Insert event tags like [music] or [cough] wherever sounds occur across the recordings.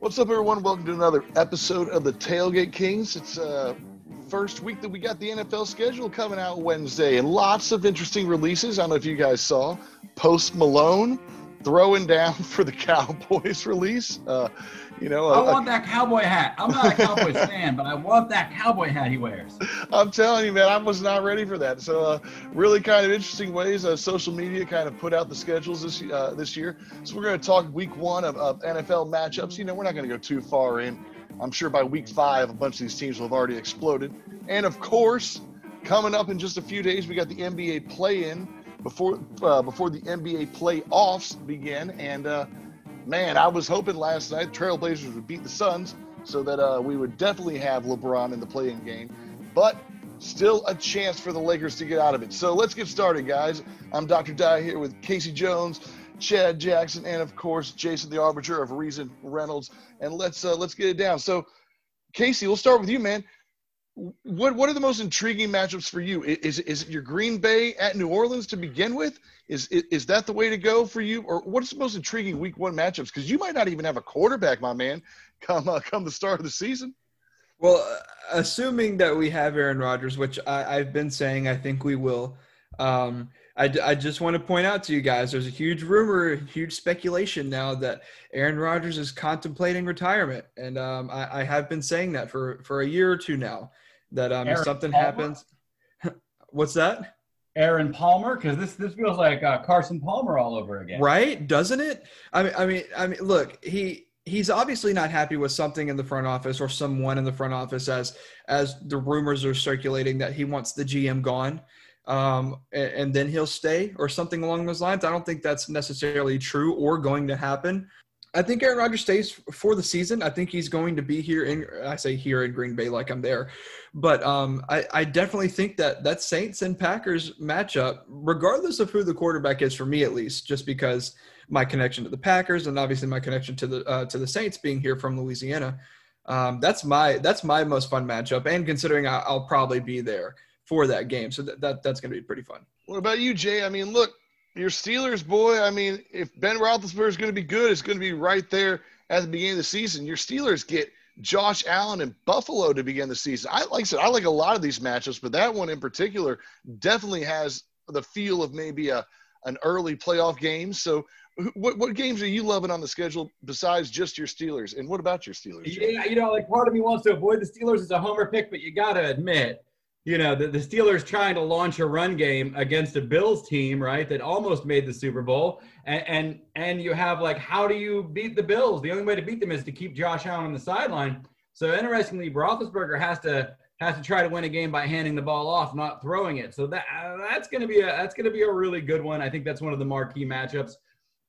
What's up, everyone? Welcome to another episode of the Tailgate Kings. It's uh, first week that we got the NFL schedule coming out Wednesday, and lots of interesting releases. I don't know if you guys saw Post Malone throwing down [laughs] for the Cowboys release. Uh, you know, I want that cowboy hat. I'm not a Cowboys [laughs] fan, but I want that cowboy hat he wears. I'm telling you, man, I was not ready for that. So, uh, really, kind of interesting ways uh, social media kind of put out the schedules this uh, this year. So, we're going to talk week one of, of NFL matchups. You know, we're not going to go too far in. I'm sure by week five, a bunch of these teams will have already exploded. And of course, coming up in just a few days, we got the NBA play-in before uh, before the NBA playoffs begin, and uh, man, I was hoping last night Trailblazers would beat the Suns so that uh, we would definitely have LeBron in the play-in game. But still a chance for the Lakers to get out of it. So let's get started, guys. I'm Dr. Dye here with Casey Jones, Chad Jackson, and of course Jason, the arbiter of reason, Reynolds. And let's uh, let's get it down. So, Casey, we'll start with you, man what what are the most intriguing matchups for you? Is is it your Green Bay at New Orleans to begin with? Is is that the way to go for you, or what's the most intriguing Week One matchups? Because you might not even have a quarterback, my man, come uh, come the start of the season. Well, assuming that we have Aaron Rodgers, which I, have been saying I think we will. Um, I, I just want to point out to you guys there's a huge rumor, huge speculation now that Aaron Rodgers is contemplating retirement. And um, I, I, have been saying that for, for a year or two now that um, if something Palmer? happens. [laughs] What's that? Aaron Palmer, because this this feels like uh, Carson Palmer all over again, right? Doesn't it? I mean, I mean, I mean, look, he he's obviously not happy with something in the front office or someone in the front office as as the rumors are circulating that he wants the GM gone um, and, and, then he'll stay or something along those lines. I don't think that's necessarily true or going to happen. I think Aaron Rodgers stays for the season. I think he's going to be here in I say here in Green Bay like I'm there, but um, I, I definitely think that that Saints and Packers matchup, regardless of who the quarterback is for me at least, just because my connection to the Packers and obviously my connection to the uh, to the Saints being here from Louisiana, um, that's my that's my most fun matchup. And considering I, I'll probably be there for that game, so that, that that's going to be pretty fun. What about you, Jay? I mean, look, your Steelers, boy. I mean, if Ben Roethlisberger is going to be good, it's going to be right there at the beginning of the season. Your Steelers get Josh Allen and Buffalo to begin the season. I like I said, I like a lot of these matchups, but that one in particular definitely has the feel of maybe a an early playoff game. So, what what games are you loving on the schedule besides just your Steelers? And what about your Steelers? Yeah, you know, like part of me wants to avoid the Steelers as a homer pick, but you got to admit you know, the, the Steelers trying to launch a run game against a Bills team, right, that almost made the Super Bowl. And, and and you have like, how do you beat the Bills? The only way to beat them is to keep Josh Allen on the sideline. So interestingly, Roethlisberger has to has to try to win a game by handing the ball off, not throwing it. So that uh, that's going to be a that's going to be a really good one. I think that's one of the marquee matchups.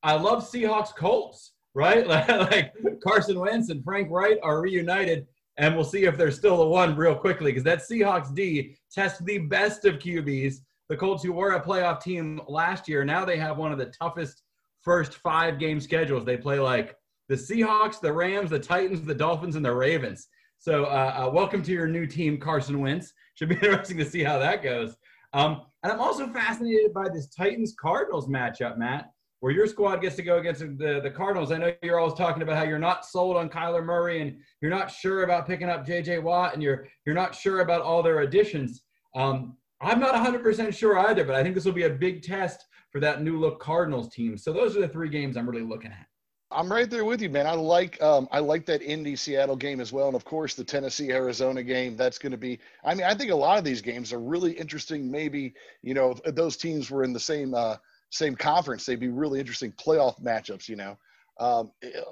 I love Seahawks Colts, right? [laughs] like Carson Wentz and Frank Reich are reunited and we'll see if they're still the one real quickly because that Seahawks D tests the best of QBs. The Colts, who were a playoff team last year, now they have one of the toughest first five game schedules. They play like the Seahawks, the Rams, the Titans, the Dolphins, and the Ravens. So, uh, uh, welcome to your new team, Carson Wentz. Should be [laughs] interesting to see how that goes. Um, and I'm also fascinated by this Titans Cardinals matchup, Matt where your squad gets to go against the, the Cardinals. I know you're always talking about how you're not sold on Kyler Murray and you're not sure about picking up JJ Watt and you're you're not sure about all their additions. Um, I'm not 100% sure either, but I think this will be a big test for that new look Cardinals team. So those are the three games I'm really looking at. I'm right there with you, man. I like um, I like that Indy Seattle game as well, and of course the Tennessee Arizona game. That's going to be. I mean, I think a lot of these games are really interesting. Maybe you know those teams were in the same uh, same conference, they'd be really interesting playoff matchups, you know. Um,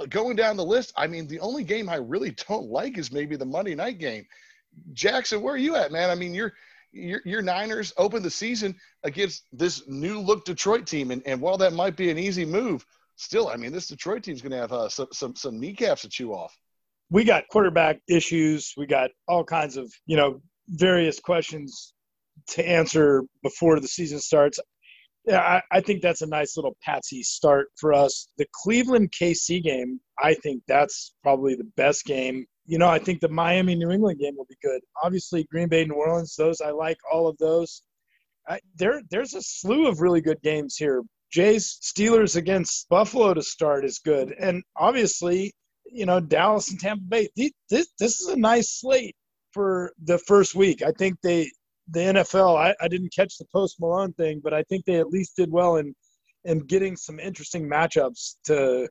going down the list, I mean, the only game I really don't like is maybe the Monday night game. Jackson, where are you at, man? I mean, your your, your Niners opened the season against this new look Detroit team, and, and while that might be an easy move, still, I mean, this Detroit team's going to have uh, some, some some kneecaps to chew off. We got quarterback issues. We got all kinds of you know various questions to answer before the season starts yeah, I, I, think that's a nice little patsy start for us. The Cleveland KC game, I think that's probably the best game. You know, I think the Miami New England game will be good. Obviously, Green Bay New Orleans, those I like all of those. I, there, there's a slew of really good games here. Jay's Steelers against Buffalo to start is good, and obviously, you know, Dallas and Tampa Bay. This this is a nice slate for the first week. I think they the NFL. I, I didn't catch the Post Malone thing, but I think they at least did well in in getting some interesting matchups to,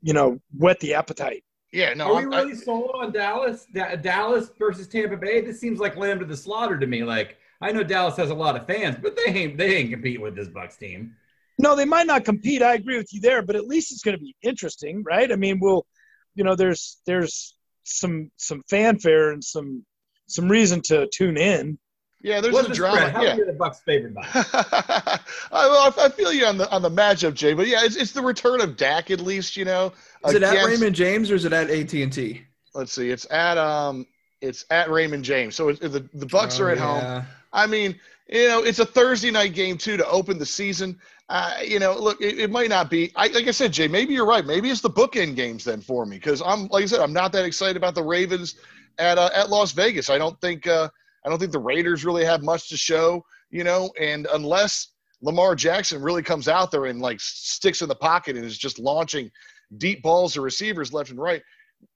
you know, whet the appetite. Yeah, no. Are we I'm- really I, sold on Dallas? Da- Dallas versus Tampa Bay. This seems like lamb to the slaughter to me. Like I know Dallas has a lot of fans, but they ain't they ain't competing with this Bucks team. No, they might not compete. I agree with you there, but at least it's going to be interesting, right? I mean, we'll, you know, there's there's some some fanfare and some some reason to tune in. Yeah, there's What's the the drama. spread? How yeah. are the Bucks favored by? [laughs] I, well, I feel you on the on the matchup, Jay. But yeah, it's, it's the return of Dak at least. You know, Is it at Raymond James or is it at AT and T? Let's see. It's at um, it's at Raymond James. So it, the the Bucks are at home. I mean, you know, it's a Thursday night game too to open the season. Uh, you know, look, it, it might not be. I, like I said, Jay, maybe you're right. Maybe it's the bookend games then for me because I'm, like I said, I'm not that excited about the Ravens at uh, at Las Vegas. I don't think uh, I don't think the Raiders really have much to show. You know, and unless Lamar Jackson really comes out there and like sticks in the pocket and is just launching deep balls to receivers left and right,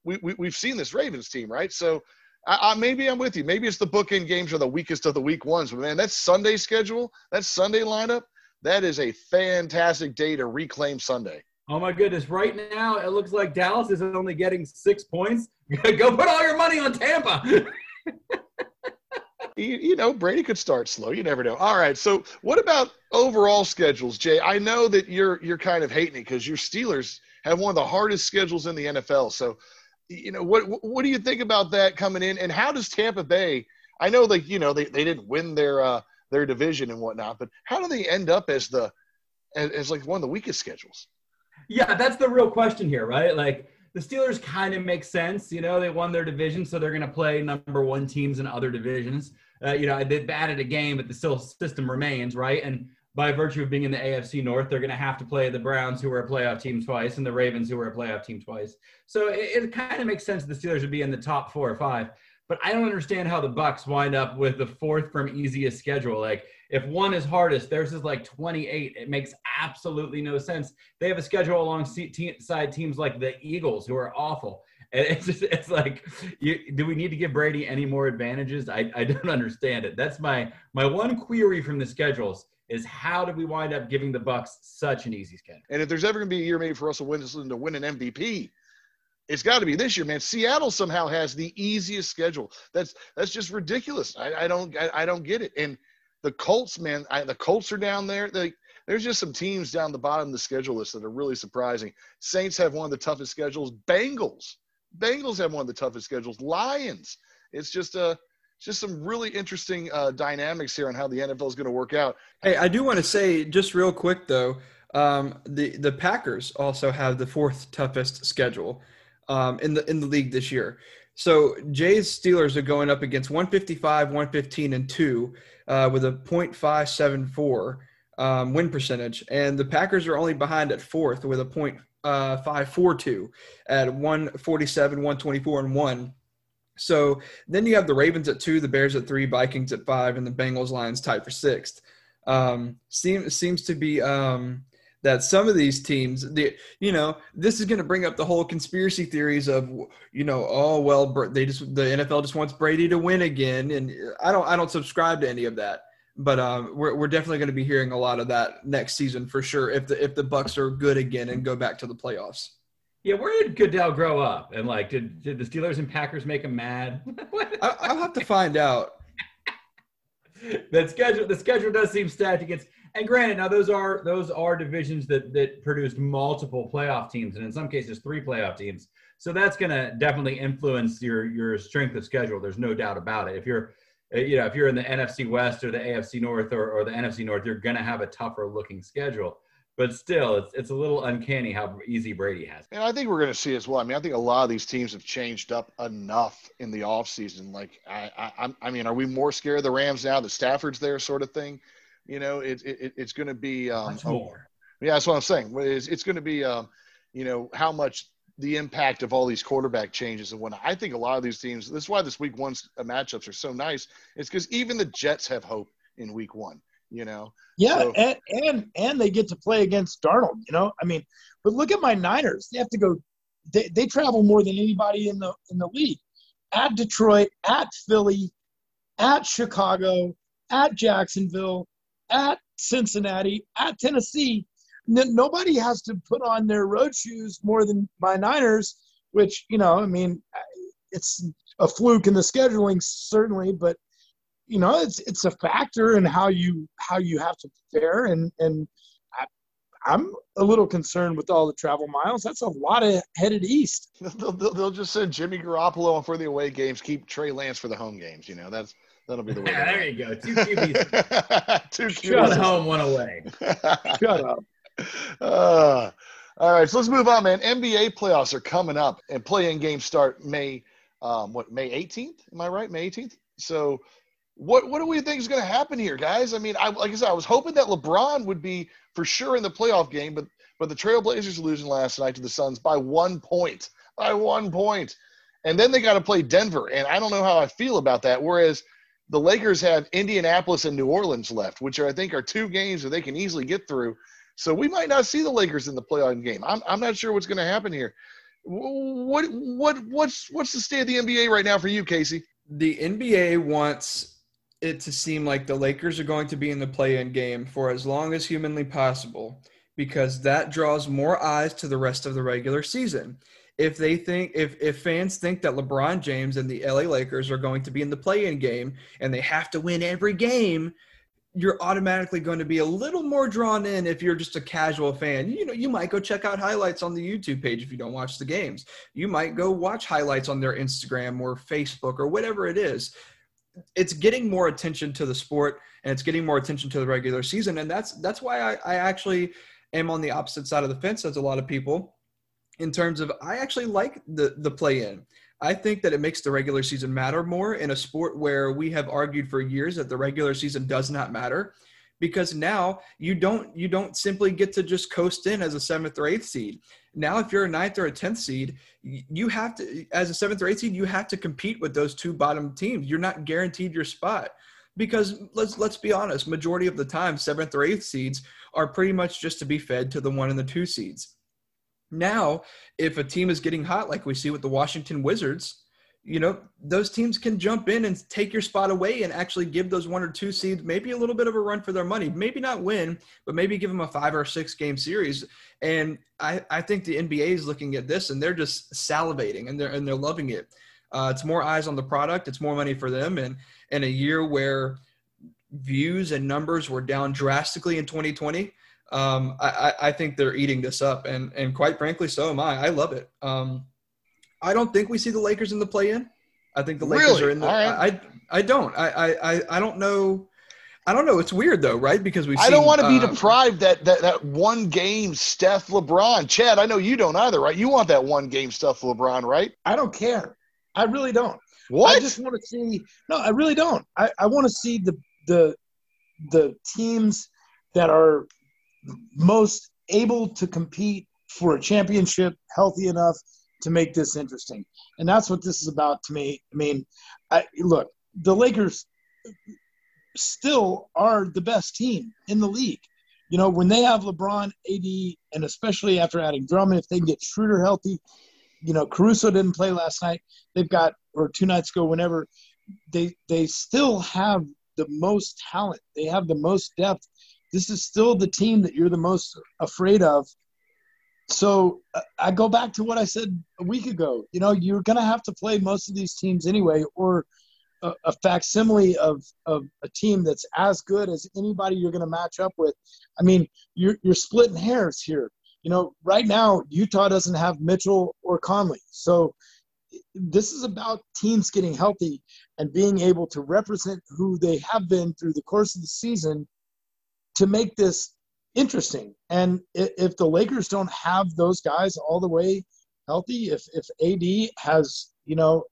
we, we we've seen this Ravens team, right? So. I, I, maybe I'm with you. Maybe it's the bookend games are the weakest of the week ones. But man, that Sunday schedule, that Sunday lineup, that is a fantastic day to reclaim Sunday. Oh my goodness! Right now, it looks like Dallas is only getting six points. [laughs] Go put all your money on Tampa. [laughs] You, you know, Brady could start slow. You never know. All right. So, what about overall schedules, Jay? I know that you're you're kind of hating it because your Steelers have one of the hardest schedules in the NFL. So, you know, what what do you think about that coming in? And how does Tampa Bay? I know, like you know, they, they didn't win their uh, their division and whatnot, but how do they end up as the as, as like one of the weakest schedules? yeah, that's the real question here, right? Like the Steelers kind of make sense. You know, they won their division, so they're going to play number one teams in other divisions. Uh, you know, they've added a game, but the still system remains, right? And by virtue of being in the AFC North, they're going to have to play the Browns, who are a playoff team twice, and the Ravens, who are a playoff team twice. So it, it kind of makes sense the Steelers would be in the top four or five. But I don't understand how the Bucks wind up with the fourth from easiest schedule. Like if one is hardest, theirs is like 28. It makes absolutely no sense. They have a schedule alongside teams like the Eagles, who are awful. It's just, it's like, you, do we need to give Brady any more advantages? I, I don't understand it. That's my my one query from the schedules is how did we wind up giving the Bucks such an easy schedule? And if there's ever going to be a year maybe for Russell Wilson to win an MVP, it's got to be this year, man. Seattle somehow has the easiest schedule. That's that's just ridiculous. I, I don't I, I, don't get it. And the Colts, man, I, the Colts are down there. They, there's just some teams down the bottom of the schedule list that are really surprising. Saints have one of the toughest schedules. Bengals, Bengals have one of the toughest schedules. Lions. It's just a uh, just some really interesting uh, dynamics here on how the NFL is going to work out. Hey, I do want to say just real quick though, um, the the Packers also have the fourth toughest schedule um, in the in the league this year. So Jay's Steelers are going up against 155, 115, and two uh, with a .574 um, win percentage, and the Packers are only behind at fourth with a .542 at 147, 124, and one. So then you have the Ravens at two, the Bears at three, Vikings at five, and the Bengals Lions tied for sixth. Um, seems seems to be um, that some of these teams, the you know, this is going to bring up the whole conspiracy theories of you know, oh well, they just the NFL just wants Brady to win again, and I don't I don't subscribe to any of that. But um, we're we're definitely going to be hearing a lot of that next season for sure if the if the Bucks are good again and go back to the playoffs. Yeah, where did Goodell grow up? And like, did, did the Steelers and Packers make him mad? [laughs] I, will have to find out. [laughs] that schedule, the schedule does seem stacked against. And granted, now those are those are divisions that that produced multiple playoff teams, and in some cases three playoff teams. So that's going to definitely influence your your strength of schedule. There's no doubt about it. If you're you know if you're in the NFC West or the AFC North or, or the NFC North, you're going to have a tougher looking schedule but still, it's it's a little uncanny how easy Brady has. And I think we're going to see as well. I mean, I think a lot of these teams have changed up enough in the offseason. Like, I, I, I mean, are we more scared of the Rams now that Stafford's there, sort of thing? You know, it, it it's going to be um, much more. Yeah, that's what I'm saying. It's, it's going to be, um, you know, how much the impact of all these quarterback changes and whatnot. I think a lot of these teams. That's why this week one uh, matchups are so nice. It's because even the Jets have hope in week one you know. Yeah, so, and and and they get to play against Darnold, you know. I mean, but look at my Niners. They have to go they, they travel more than anybody in the in the league. At Detroit, at Philly, at Chicago, at Jacksonville, at Cincinnati, at Tennessee. N- nobody has to put on their road shoes more than my Niners, which you know, I mean, it's a fluke in the scheduling certainly, but you know, it's it's a factor in how you how you have to prepare, and and I, I'm a little concerned with all the travel miles. That's a lot of headed east. [laughs] They'll, they'll, they'll just send Jimmy Garoppolo for the away games, keep Trey Lance for the home games. You know, that's that'll be the way. Yeah, [laughs] there you go. Two QBs. [laughs] Two One QBs. home, one away. Shut up. Uh, all right, so let's move on, man. NBA playoffs are coming up, and play-in games start May, um, what May 18th? Am I right? May 18th. So, what what do we think is going to happen here, guys? I mean, I like I said, I was hoping that LeBron would be for sure in the playoff game, but but the Trailblazers losing last night to the Suns by one point, by one point, and then they got to play Denver, and I don't know how I feel about that. Whereas the Lakers have Indianapolis and New Orleans left, which are, I think are two games that they can easily get through. So we might not see the Lakers in the playoff game. I'm, I'm not sure what's going to happen here. What what what's what's the state of the NBA right now for you, Casey? The NBA wants it to seem like the Lakers are going to be in the play-in game for as long as humanly possible because that draws more eyes to the rest of the regular season. If they think if if fans think that LeBron James and the LA Lakers are going to be in the play-in game and they have to win every game, you're automatically going to be a little more drawn in if you're just a casual fan. You know, you might go check out highlights on the YouTube page if you don't watch the games. You might go watch highlights on their Instagram or Facebook or whatever it is. It's getting more attention to the sport and it's getting more attention to the regular season. And that's that's why I, I actually am on the opposite side of the fence as a lot of people in terms of I actually like the the play in. I think that it makes the regular season matter more in a sport where we have argued for years that the regular season does not matter because now you don't you don't simply get to just coast in as a seventh or eighth seed. Now, if you're a ninth or a tenth seed, you have to as a seventh or eighth seed, you have to compete with those two bottom teams. You're not guaranteed your spot because let's let's be honest, majority of the time, seventh or eighth seeds are pretty much just to be fed to the one and the two seeds. Now, if a team is getting hot, like we see with the Washington Wizards, you know, those teams can jump in and take your spot away and actually give those one or two seeds maybe a little bit of a run for their money. Maybe not win, but maybe give them a five or six game series. And I, I think the NBA is looking at this and they're just salivating and they're and they're loving it. Uh, it's more eyes on the product. It's more money for them. And in a year where views and numbers were down drastically in 2020, um, I, I think they're eating this up, and and quite frankly, so am I. I love it. Um, I don't think we see the Lakers in the play-in. I think the Lakers Really? are in the. All right. I I don't. I, I I I don't know. I don't know. It's weird though, right? Because we've. I don't want to be uh, deprived that, that that one game Steph LeBron. Chad, I know you don't either, right? You want that one game Steph LeBron, right? I don't care. I really don't. What? I just want to see. No, I really don't. I, I want to see the the the teams that are most able to compete for a championship, healthy enough to make this interesting, and that's what this is about to me. I mean, I look, the Lakers still are the best team in the league. You know, when they have LeBron, AD, and especially after adding Drummond, if they can get Schroeder healthy, you know, Caruso didn't play last night. They've got or two nights ago, whenever they they still have the most talent. They have the most depth. This is still the team that you're the most afraid of. So uh, I go back to what I said a week ago. You know, you're going to have to play most of these teams anyway, or a, a facsimile of of a team that's as good as anybody you're going to match up with. I mean, you're you're splitting hairs here. You know, right now Utah doesn't have Mitchell or Conley, so this is about teams getting healthy and being able to represent who they have been through the course of the season to make this interesting. And if the Lakers don't have those guys all the way healthy, if if AD has you know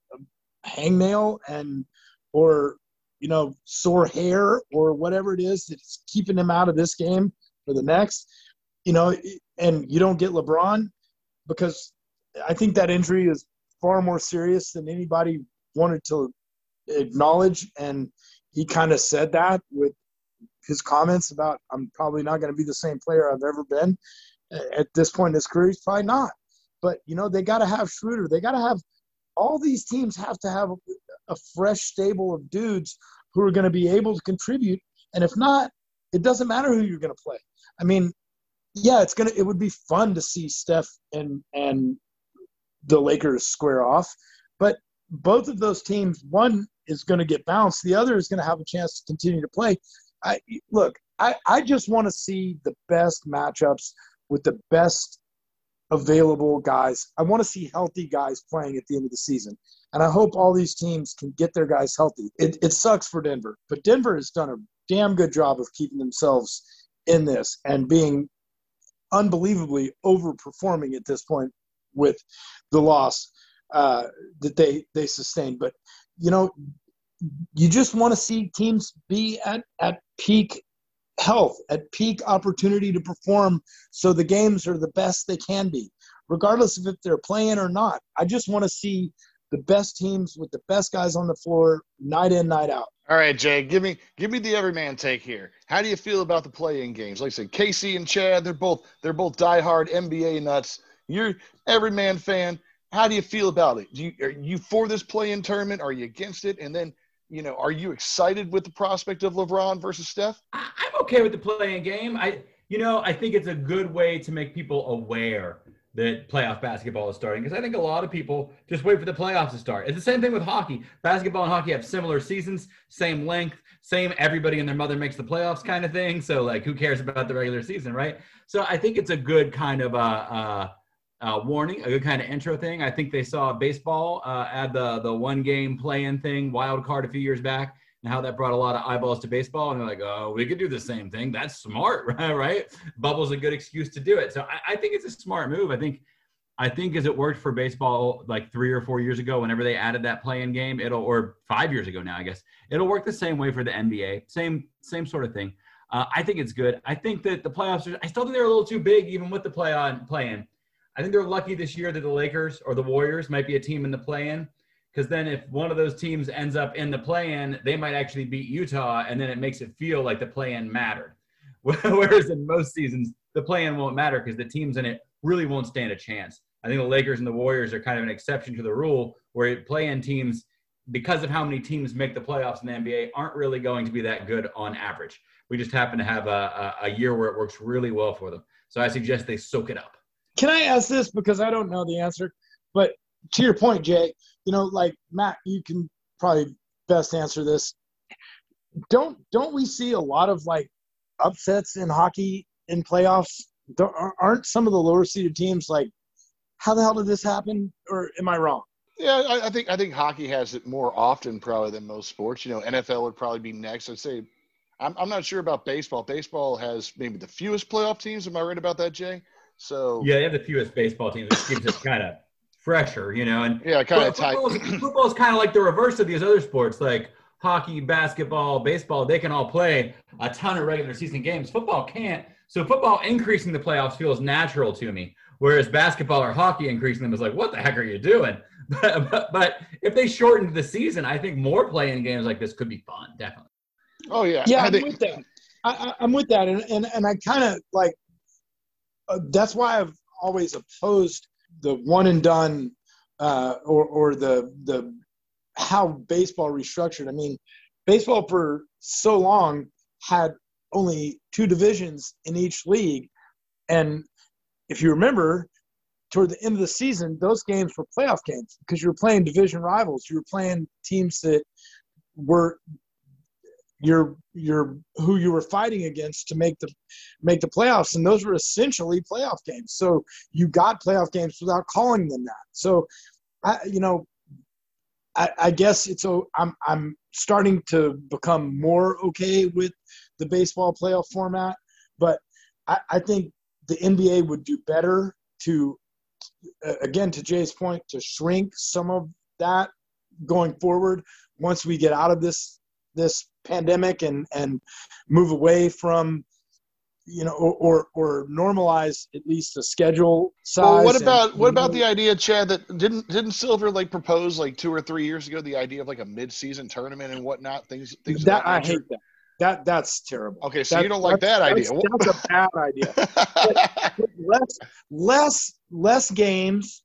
hangnail and or you know sore hair or whatever it is that's keeping him out of this game for the next, you know, and you don't get LeBron because I think that injury is far more serious than anybody wanted to acknowledge. And he kind of said that with his comments about, I'm probably not going to be the same player I've ever been at this point in his career. He's probably not. but you know they got to have Schroeder. They got to have all these teams have to have a fresh stable of dudes who are going to be able to contribute. And if not, it doesn't matter who you're going to play. I mean, yeah, it's gonna. It would be fun to see Steph and and the Lakers square off, but both of those teams, one is going to get bounced, the other is going to have a chance to continue to play. I look, I I just want to see the best matchups with the best available guys. I want to see healthy guys playing at the end of the season. And I hope all these teams can get their guys healthy. It, it sucks for Denver, but Denver has done a damn good job of keeping themselves in this and being unbelievably overperforming at this point with the loss uh, that they they sustained. But you know, you just want to see teams be at at peak health, at peak opportunity to perform, so the games are the best they can be, regardless of if they're playing or not. I just want to see the best teams with the best guys on the floor night in, night out. All right, Jay, give me give me the everyman take here. How do you feel about the play-in games? Like I said, Casey and Chad, they're both they're both diehard NBA nuts. You're everyman fan. How do you feel about it? Do you, are you for this play-in tournament? Are you against it? And then, you know, are you excited with the prospect of LeBron versus Steph? I'm okay with the play-in game. I, you know, I think it's a good way to make people aware that playoff basketball is starting because I think a lot of people just wait for the playoffs to start. It's the same thing with hockey. Basketball and hockey have similar seasons, same length, same everybody and their mother makes the playoffs kind of thing. So like, who cares about the regular season, right? So I think it's a good kind of uh, uh, uh, warning, a good kind of intro thing. I think they saw baseball uh, add the the one game play-in thing, wild card a few years back and how that brought a lot of eyeballs to baseball. And they're like, oh, we could do the same thing. That's smart, right? [laughs] Right? Bubble's a good excuse to do it. So I, I think it's a smart move. I think I think as it worked for baseball like three or four years ago, whenever they added that play-in game, it'll or five years ago now, I guess it'll work the same way for the NBA. Same same sort of thing. Uh, I think it's good. I think that the playoffs. Are, I still think they're a little too big, even with the play on play-in. I think they're lucky this year that the Lakers or the Warriors might be a team in the play-in because then if one of those teams ends up in the play-in, they might actually beat Utah, and then it makes it feel like the play-in mattered. [laughs] Whereas in most seasons, the play-in won't matter because the teams in it really won't stand a chance. I think the Lakers and the Warriors are kind of an exception to the rule, where play-in teams, because of how many teams make the playoffs in the NBA, aren't really going to be that good on average. We just happen to have a, a, a year where it works really well for them. So I suggest they soak it up. Can I ask this because I don't know the answer, but to your point, Jay, you know, like Matt, you can probably best answer this. Don't don't we see a lot of like upsets in hockey in playoffs? Don't, aren't some of the lower seeded teams like, how the hell did this happen? Or am I wrong? Yeah, I, I, think I think hockey has it more often probably than most sports. You know, NFL would probably be next. I'd say, I'm I'm not sure about baseball. Baseball has maybe the fewest playoff teams. Am I right about that, Jay? So yeah, they have the fewest baseball teams. It keeps it kind of fresher, you know. And yeah, kind of tight. Football is kind of like the reverse of these other sports, like hockey, basketball, baseball. They can all play a ton of regular season games. Football can't. So football increasing the playoffs feels natural to me, whereas basketball or hockey increasing them is like, what the heck are you doing? [laughs] But, but, but if they shortened the season, I think more play-in games like this could be fun, definitely. Oh yeah, yeah, I am with that. I, am with that, and and, and I kind of like. Uh, that's why I've always opposed the one and done uh, or or the the how baseball restructured. I mean, baseball for so long had only two divisions in each league, and if you remember, toward the end of the season, those games were playoff games because you were playing division rivals. You were playing teams that were your your who you were fighting against to make the make the playoffs. And those were essentially playoff games. So you got playoff games without calling them that. So i you know i, I guess it's so i'm i'm starting to become more okay with the baseball playoff format. But i i think the nba would do better to uh, again to jay's point to shrink some of that going forward once we get out of this this pandemic and and move away from you know or or, or normalize at least the schedule size well, what about and, what about the idea chad that didn't didn't silver like propose like two or three years ago the idea of like a mid-season tournament and whatnot things things that, that i hate that. That that's terrible. Okay so that, you don't like that idea. that's, that's a bad idea. Less less less games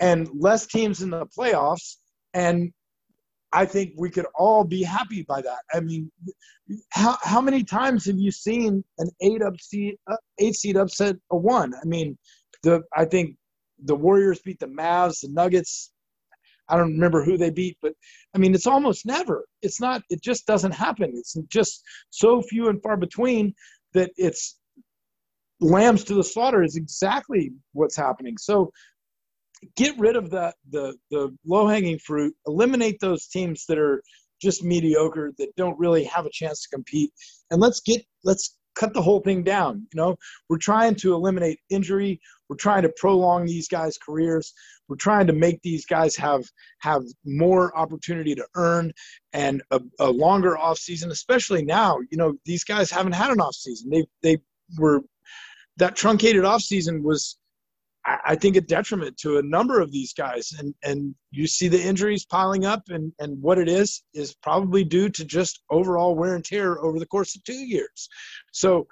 and less teams in the playoffs, and I think we could all be happy by that. I mean, how how many times have you seen an eight up seed, uh, eight seed upset a one? I mean, the I think the Warriors beat the Mavs, the Nuggets. I don't remember who they beat, but I mean, it's almost never. It's not. It just doesn't happen. It's just so few and far between that it's lambs to the slaughter is exactly what's happening. So get rid of the the the low hanging fruit. Eliminate those teams that are just mediocre that don't really have a chance to compete, and let's get let's cut the whole thing down. You know, we're trying to eliminate injury. We're trying to prolong these guys' careers. We're trying to make these guys have have more opportunity to earn and a, a longer off season, especially now. You know, these guys haven't had an off season. They they were that truncated off season was I think a detriment to a number of these guys. And and you see the injuries piling up and, and what it is is probably due to just overall wear and tear over the course of two years. So,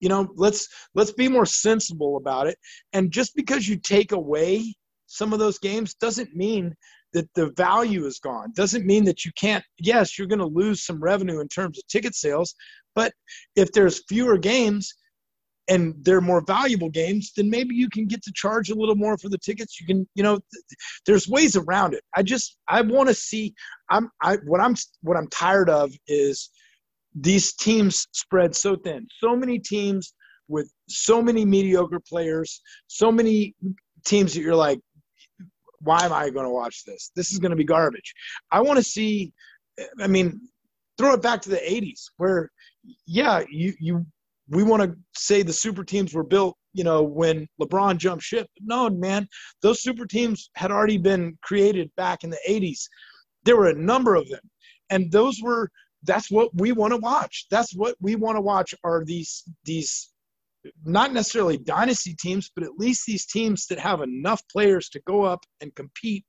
you know, let's let's be more sensible about it. And just because you take away some of those games doesn't mean that the value is gone. Doesn't mean that you can't yes, you're gonna lose some revenue in terms of ticket sales, but if there's fewer games, and they're more valuable games, then maybe you can get to charge a little more for the tickets. You can, you know, th- there's ways around it. I just I want to see. I'm I what I'm what I'm tired of is these teams spread so thin. So many teams with so many mediocre players. So many teams that you're like, why am I going to watch this? This is going to be garbage. I want to see. I mean, throw it back to the '80s where, yeah, you you we want to say the super teams were built, you know, when LeBron jumped ship. No, man, those super teams had already been created back in the 80s. There were a number of them. And those were that's what we want to watch. That's what we want to watch are these these not necessarily dynasty teams, but at least these teams that have enough players to go up and compete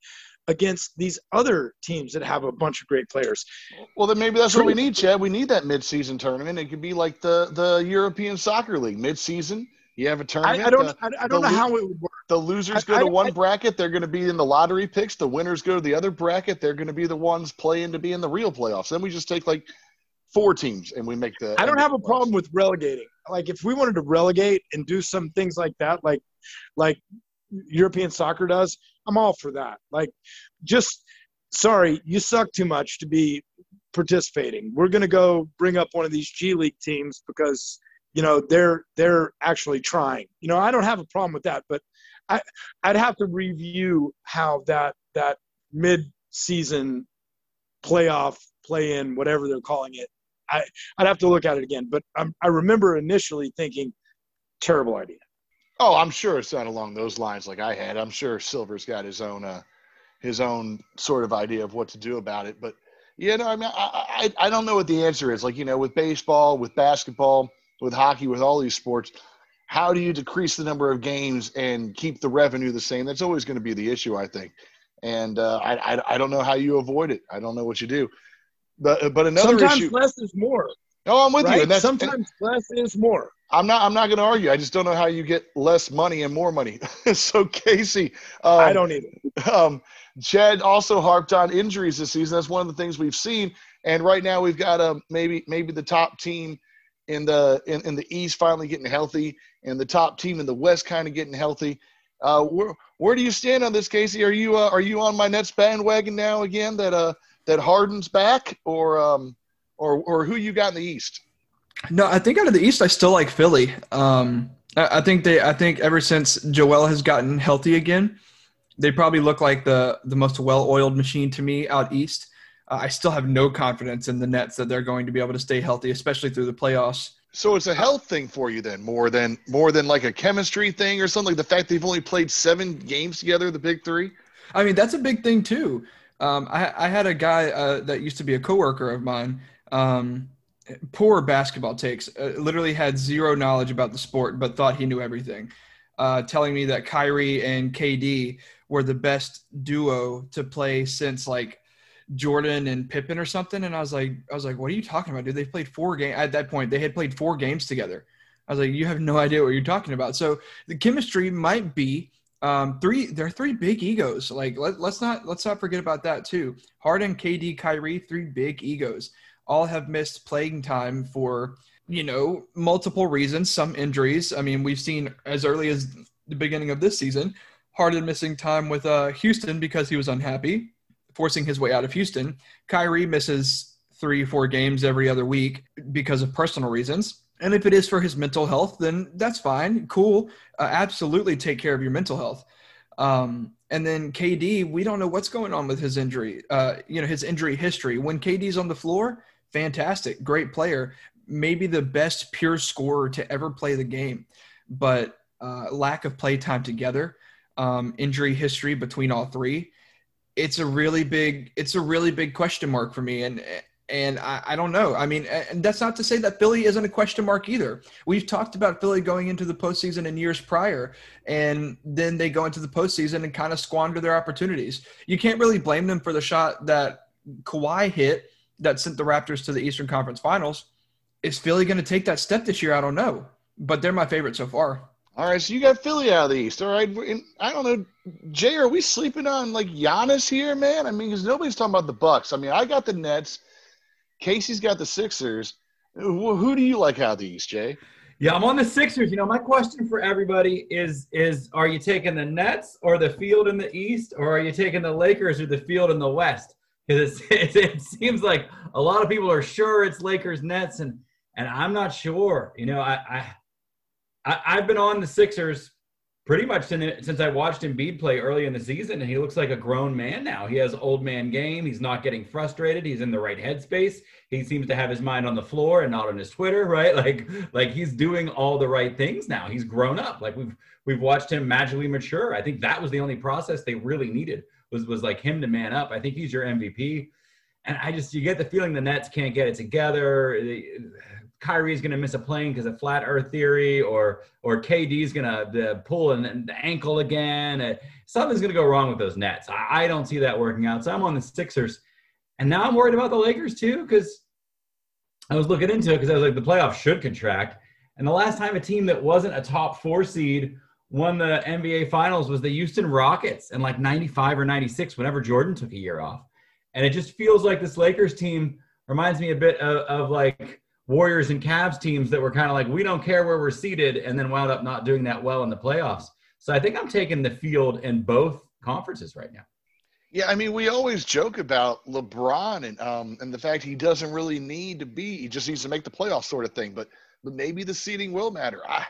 against these other teams that have a bunch of great players. Well, then maybe that's True. what we need, Chad. We need that midseason tournament. It could be like the the European Soccer League midseason. You have a tournament. I, I don't. The, I, I don't know lo- how it would work. The losers go to one bracket. They're going to be in the lottery picks. The winners go to the other bracket. They're going to be the ones playing to be in the real playoffs. Then we just take like four teams and we make the. I don't have a problem with relegating. Like if we wanted to relegate and do some things like that, like like European soccer does, I'm all for that. Like, just sorry, you suck too much to be participating. We're gonna go bring up one of these G League teams because you know they're they're actually trying. You know, I don't have a problem with that, but I I'd have to review how that that mid season playoff play in whatever they're calling it. I I'd have to look at it again, but I'm, I remember initially thinking terrible idea. Oh, I'm sure it's not along those lines like I had. I'm sure Silver's got his own uh, his own sort of idea of what to do about it. But you know, I mean, I, I I don't know what the answer is. Like you know, with baseball, with basketball, with hockey, with all these sports, how do you decrease the number of games and keep the revenue the same? That's always going to be the issue, I think. And uh, I, I I don't know how you avoid it. I don't know what you do. But but another sometimes issue. less is more. Oh, I'm with right? you. And that's, sometimes and, less is more. I'm not. I'm not going to argue. I just don't know how you get less money and more money. [laughs] so Casey, um, I don't either. Um, Chad also harped on injuries this season. That's one of the things we've seen. And right now we've got a um, maybe maybe the top team in the in, in the East finally getting healthy, and the top team in the West kind of getting healthy. Uh, where where do you stand on this, Casey? Are you uh, are you on my Nets bandwagon now again? That uh that Harden's back, or um or or who you got in the East? No, I think out of the East, I still like Philly. Um, I, I think they. I think ever since Joel has gotten healthy again, they probably look like the the most well-oiled machine to me out east. Uh, I still have no confidence in the Nets that they're going to be able to stay healthy, especially through the playoffs. So it's a health thing for you then, more than more than like a chemistry thing or something. Like the fact they've only played seven games together, the big three. I mean, that's a big thing too. Um, I, I, had a guy uh, that used to be a coworker of mine. Um, poor basketball takes. Uh, literally had zero knowledge about the sport, but thought he knew everything. Uh, telling me that Kyrie and KD were the best duo to play since like Jordan and Pippen or something. And I was like, I was like, what are you talking about, dude? They played four games at that point. They had played four games together. I was like, you have no idea what you're talking about. So the chemistry might be um, three. There are three big egos. Like let, let's not let's not forget about that too. Harden, KD, Kyrie, three big egos. All have missed playing time for you know multiple reasons. Some injuries. I mean, we've seen as early as the beginning of this season, Harden missing time with uh, Houston because he was unhappy, forcing his way out of Houston. Kyrie misses three, four games every other week because of personal reasons. And if it is for his mental health, then that's fine. Cool. Uh, absolutely take care of your mental health. Um, and then KD, we don't know what's going on with his injury, uh, you know, his injury history. When KD's on the floor, fantastic, great player, maybe the best pure scorer to ever play the game. But uh, lack of play time together, um, injury history between all three, it's a really big, it's a really big question mark for me. And and I, I, don't know. I mean, and that's not to say that Philly isn't a question mark either. We've talked about Philly going into the postseason in years prior, and then they go into the postseason and kind of squander their opportunities. You can't really blame them for the shot that Kawhi hit that sent the Raptors to the Eastern Conference Finals. Is Philly going to take that step this year? I don't know, but they're my favorite so far. All right, so you got Philly out of the East. All right, I don't know, Jay. Are we sleeping on like Giannis here, man? I mean, because nobody's talking about the Bucks. I mean, I got the Nets. Casey's got the Sixers. Who, who do you like out of the East, Jay? Yeah, I'm on the Sixers. You know, my question for everybody is is are you taking the Nets or the field in the East, or are you taking the Lakers or the field in the West? Because [laughs] it, seems like a lot of people are sure it's Lakers Nets, and and I'm not sure. You know, I, I I've been on the Sixers pretty much since, since I watched Embiid play early in the season, and he looks like a grown man now. He has old man game. He's not getting frustrated. He's in the right headspace. He seems to have his mind on the floor and not on his Twitter, [laughs] right? Like, like he's doing all the right things now. He's grown up. Like we've we've watched him magically mature. I think that was the only process they really needed was was like him to man up. I think he's your MVP. And I just you get the feeling the Nets can't get it together. Kyrie's going to miss a plane because of flat Earth theory, or or KD's going to pull an, an, ankle again. Uh, something's going to go wrong with those Nets. I, I, don't see that working out. So I'm on the Sixers, and now I'm worried about the Lakers too because I was looking into it because I was like the playoffs should contract. And the last time a team that wasn't a top four seed won the NBA Finals was the Houston Rockets in like 95 or 96, whenever Jordan took a year off. And it just feels like this Lakers team reminds me a bit of, of like Warriors and Cavs teams that were kind of like, we don't care where we're seated, and then wound up not doing that well in the playoffs. So I think I'm taking the field in both conferences right now. Yeah, I mean, we always joke about LeBron and um, and the fact he doesn't really need to be; he just needs to make the playoffs, sort of thing. But but maybe the seeding will matter. I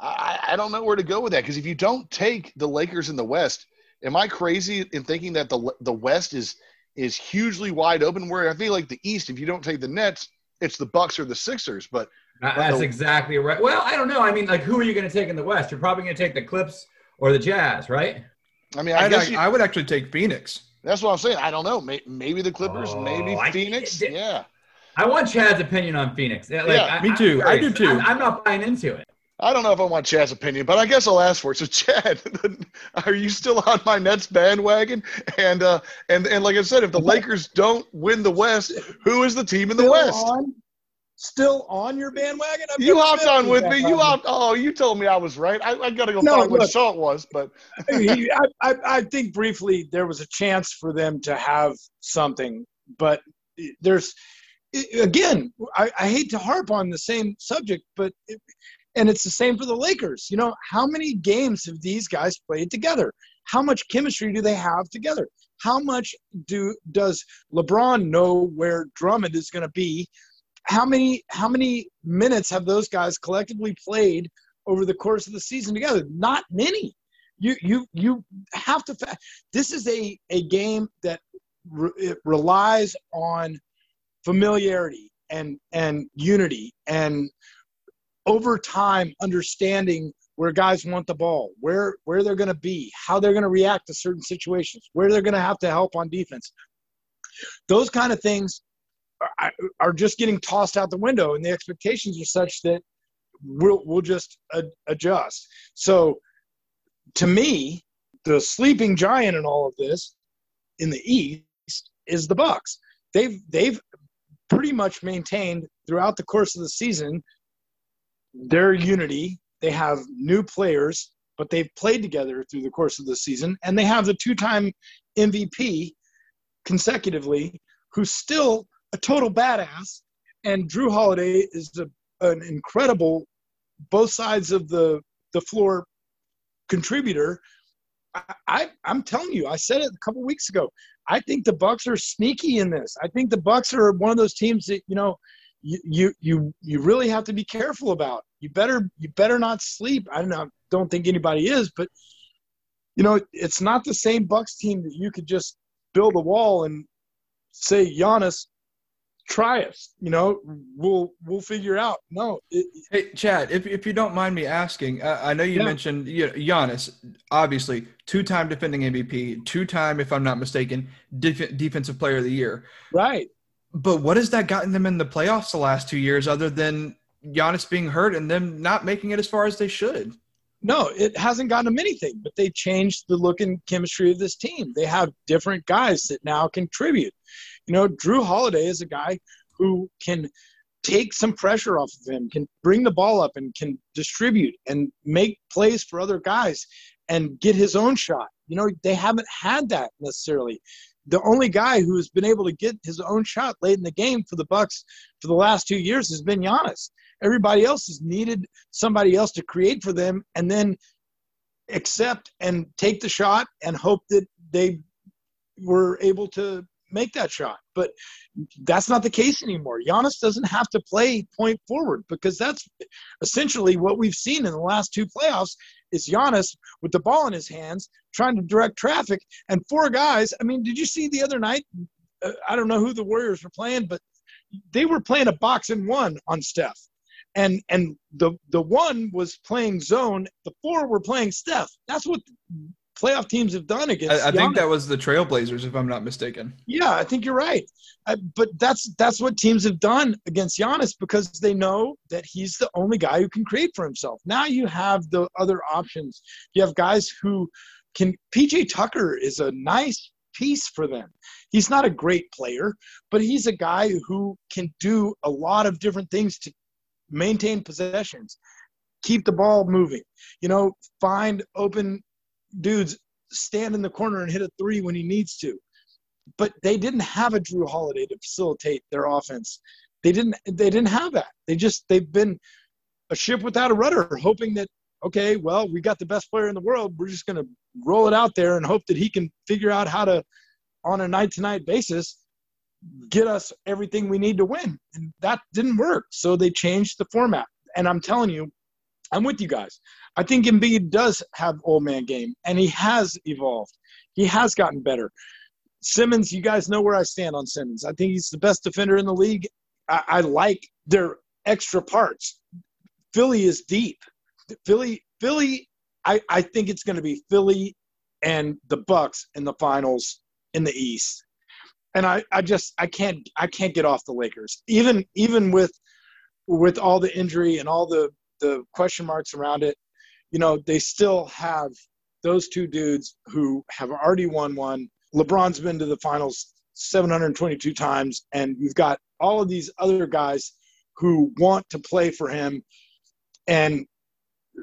I, I don't know where to go with that because if you don't take the Lakers in the West, am I crazy in thinking that the the West is is hugely wide open? Where I feel like the East, if you don't take the Nets, it's the Bucks or the Sixers. But uh, that's the, exactly right. Well, I don't know. I mean, like, who are you going to take in the West? You're probably going to take the Clips or the Jazz, right? I mean, I, guess I, you, I would actually take Phoenix. That's what I'm saying. I don't know. Maybe the Clippers, oh, maybe Phoenix. I, yeah. I want Chad's opinion on Phoenix. Like, yeah, me too. I, do too. I'm, I'm not buying into it. I don't know if I want Chad's opinion, but I guess I'll ask for it. So, Chad, [laughs] are you still on my Nets bandwagon? And uh, and and like I said, if the Lakers don't win the West, who is the team in the still West? On, still on your bandwagon? I've you hopped on with me. You hopped. Oh, you told me I was right. I, I got to go no, find look, what Salt was, but [laughs] I, I, I think briefly there was a chance for them to have something, but there's again, I, I, hate to harp on the same subject, but it, and it's the same for the Lakers. You know, how many games have these guys played together? How much chemistry do they have together? How much do does LeBron know where Drummond is going to be? How many how many minutes have those guys collectively played over the course of the season together? Not many. You you you have to. Fa- this is a a game that re- it relies on familiarity and and unity and over time understanding where guys want the ball, where where they're going to be, how they're going to react to certain situations, where they're going to have to help on defense. Those kind of things are, are just getting tossed out the window, and the expectations are such that we'll we'll just adjust. So, to me, the sleeping giant in all of this in the East is the Bucks. They've they've pretty much maintained throughout the course of the season their unity. They have new players, but they've played together through the course of the season, and they have the two-time MVP consecutively, who's still a total badass. And Jrue Holiday is a, an incredible both sides of the the floor contributor. I, I'm telling you, I said it a couple weeks ago. I think the Bucks are sneaky in this. I think the Bucks are one of those teams that you know you you you, really have to be careful about. You better you better not sleep. I don't know, don't think anybody is, but you know it's not the same Bucks team that you could just build a wall and say Giannis try us. You know, we'll we'll figure out. No, it, hey Chad, if if you don't mind me asking, uh, I know you yeah. mentioned you know, Giannis, obviously two-time defending MVP, two-time, if I'm not mistaken, def- defensive player of the year. Right. But what has that gotten them in the playoffs the last two years, other than Giannis being hurt and them not making it as far as they should? No, it hasn't gotten them anything, but they changed the look and chemistry of this team. They have different guys that now contribute. You know, Jrue Holiday is a guy who can take some pressure off of him, can bring the ball up and can distribute and make plays for other guys and get his own shot. You know, they haven't had that necessarily. The only guy who has been able to get his own shot late in the game for the Bucks for the last two years has been Giannis. Everybody else has needed somebody else to create for them and then accept and take the shot and hope that they were able to make that shot. But that's not the case anymore. Giannis doesn't have to play point forward because that's essentially what we've seen in the last two playoffs is Giannis with the ball in his hands trying to direct traffic and four guys. I mean, did you see the other night? Uh, I don't know who the Warriors were playing, but they were playing a box and one on Steph. And and the the one was playing zone, the four were playing Steph. That's what playoff teams have done against. I, I think that was the Trailblazers, if I'm not mistaken. Yeah, I think you're right. I, but that's that's what teams have done against Giannis because they know that he's the only guy who can create for himself. Now you have the other options. You have guys who can. PJ Tucker is a nice piece for them. He's not a great player, but he's a guy who can do a lot of different things to maintain possessions keep the ball moving you know find open dudes stand in the corner and hit a three when he needs to. But they didn't have a Jrue Holiday to facilitate their offense. They didn't. They didn't have that. They just they've been a ship without a rudder, hoping that okay, well, we got the best player in the world. We're just going to roll it out there and hope that he can figure out how to, on a night to night basis, get us everything we need to win. And that didn't work. So they changed the format. And I'm telling you, I'm with you guys. I think Embiid does have old man game, and he has evolved. He has gotten better. Simmons, you guys know where I stand on Simmons. I think he's the best defender in the league. I, I like their extra parts. Philly is deep. Philly, Philly. I, I think it's going to be Philly and the Bucks in the finals in the East. And I, I just I can't I can't get off the Lakers. Even even with with all the injury and all the the question marks around it, you know, they still have those two dudes who have already won one. LeBron's been to the finals 722 times, and you've got all of these other guys who want to play for him. And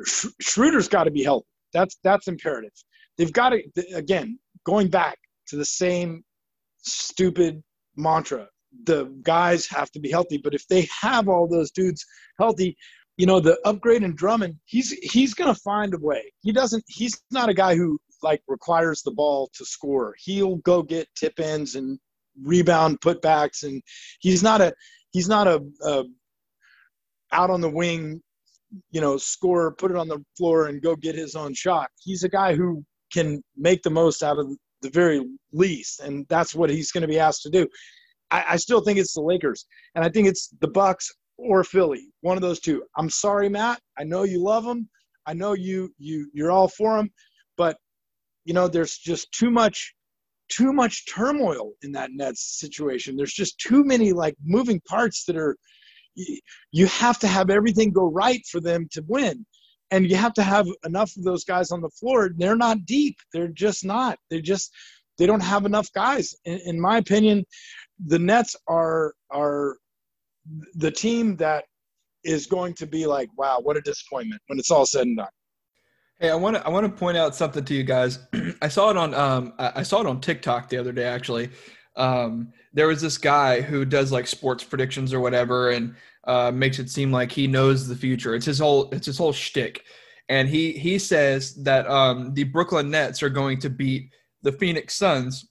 Schroeder's got to be healthy. That's that's imperative. They've got to again going back to the same stupid mantra. The guys have to be healthy, but if they have all those dudes healthy, you know, the upgrade in Drummond, he's he's gonna find a way. He doesn't. He's not a guy who like requires the ball to score. He'll go get tip ins and rebound putbacks, and he's not a he's not a, a out on the wing, you know, score, put it on the floor, and go get his own shot. He's a guy who can make the most out of the very least, and that's what he's going to be asked to do. I, I still think it's the Lakers, and I think it's the Bucks or Philly, one of those two. I'm sorry, Matt. I know you love them. I know you you you're all for them, but you know there's just too much too much turmoil in that Nets situation. There's just too many like moving parts that are you have to have everything go right for them to win. And you have to have enough of those guys on the floor. They're not deep. They're just not. They just they don't have enough guys. In, in my opinion, the Nets are are the team that is going to be like, wow, what a disappointment when it's all said and done. Hey, I want to I want to point out something to you guys. [clears throat] I saw it on um I saw it on TikTok the other day actually. Um, there was this guy who does like sports predictions or whatever, and uh, makes it seem like he knows the future. It's his whole it's his whole shtick, and he he says that um, the Brooklyn Nets are going to beat the Phoenix Suns,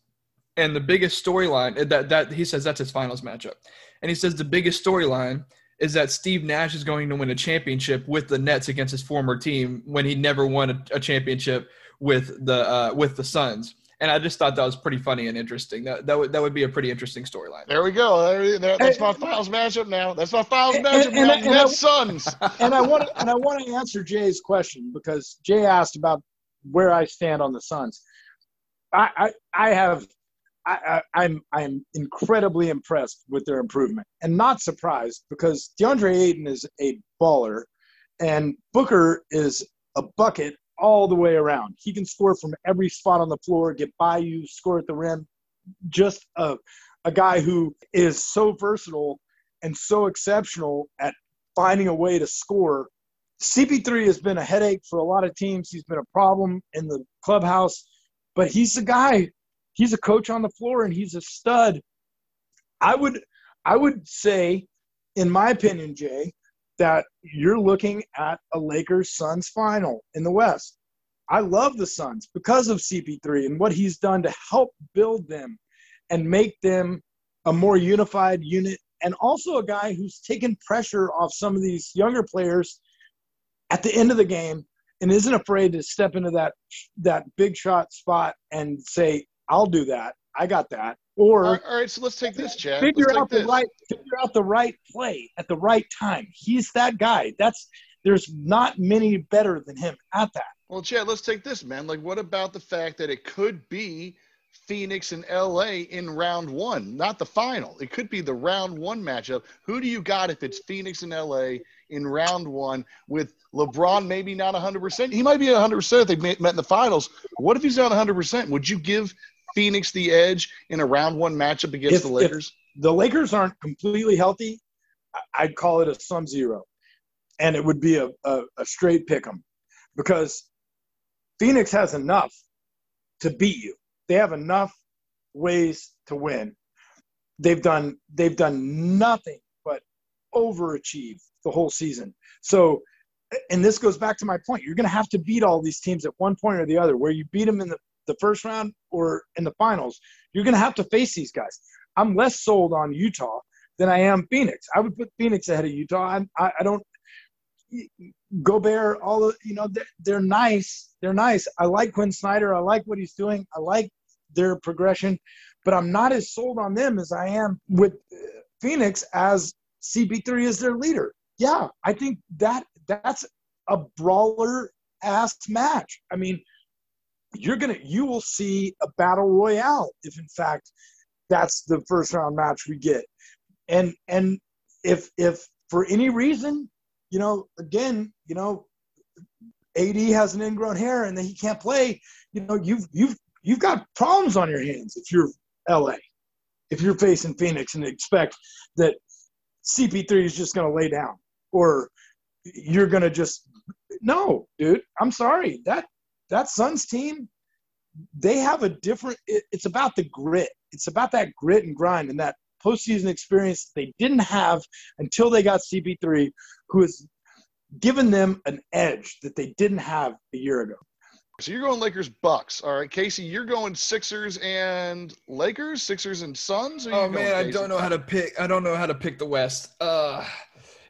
and the biggest storyline that that he says that's his finals matchup, and he says the biggest storyline is that Steve Nash is going to win a championship with the Nets against his former team when he never won a, a championship with the uh, with the Suns. And I just thought that was pretty funny and interesting. That that would that would be a pretty interesting storyline. There we go. There, there, that's my finals matchup now. That's my finals matchup and, and, now. Nets Suns. [laughs] And I want to, and I want to answer Jay's question because Jay asked about where I stand on the Suns. I I, I have I, I, I'm I'm incredibly impressed with their improvement, and not surprised because DeAndre Ayton is a baller, and Booker is a bucket all the way around. He can score from every spot on the floor, get by you, score at the rim. Just a a guy who is so versatile and so exceptional at finding a way to score. CP3 has been a headache for a lot of teams. He's been a problem in the clubhouse, but he's the guy he's a coach on the floor and he's a stud. I would I would say, in my opinion, Jay, that you're looking at a Lakers Suns final in the West. I love the Suns because of CP3 and what he's done to help build them and make them a more unified unit and also a guy who's taken pressure off some of these younger players at the end of the game and isn't afraid to step into that that big shot spot and say I'll do that. I got that. Or all right, so let's take this, Chad. Figure let's out the this. right figure out the right play at the right time. He's that guy. That's there's not many better than him at that. Well, Chad, let's take this, man. Like, what about the fact that it could be Phoenix and LA in round one, not the final? It could be the round one matchup. Who do you got if it's Phoenix and LA in round one with LeBron maybe not 100%? He might be 100% if they met in the finals. What if he's not 100%? Would you give Phoenix the edge in a round one matchup against if, the Lakers? the Lakers aren't completely healthy, I'd call it a sum zero. And it would be a, a, a straight pick 'em because Phoenix has enough to beat you. They have enough ways to win. They've done they've done nothing but overachieve the whole season. So and this goes back to my point. You're going to have to beat all these teams at one point or the other. Where you beat them in the the first round or in the finals, you're going to have to face these guys. I'm less sold on Utah than I am Phoenix. I would put Phoenix ahead of Utah. I, I, don't. Gobert, all the, you know, they're, they're nice. They're nice. I like Quin Snyder. I like what he's doing. I like their progression, but I'm not as sold on them as I am with uh, Phoenix as CP3 is their leader. Yeah, I think that that's a brawler ass match. I mean, you're gonna you will see a battle royale if in fact that's the first round match we get. And and if if for any reason you know again you know ad has an ingrown hair and then he can't play you know you've you've you've got problems on your hands if you're la if you're facing phoenix and expect that cp3 is just going to lay down or you're going to just no dude i'm sorry that that Suns team, they have a different. It, it's about the grit. It's about that grit and grind and that postseason experience they didn't have until they got CP3, who has given them an edge that they didn't have a year ago. So you're going Lakers Bucks. All right, Casey, you're going Sixers and Lakers, Sixers and Suns. oh man, I don't know how to pick. I don't know how to pick the West. Uh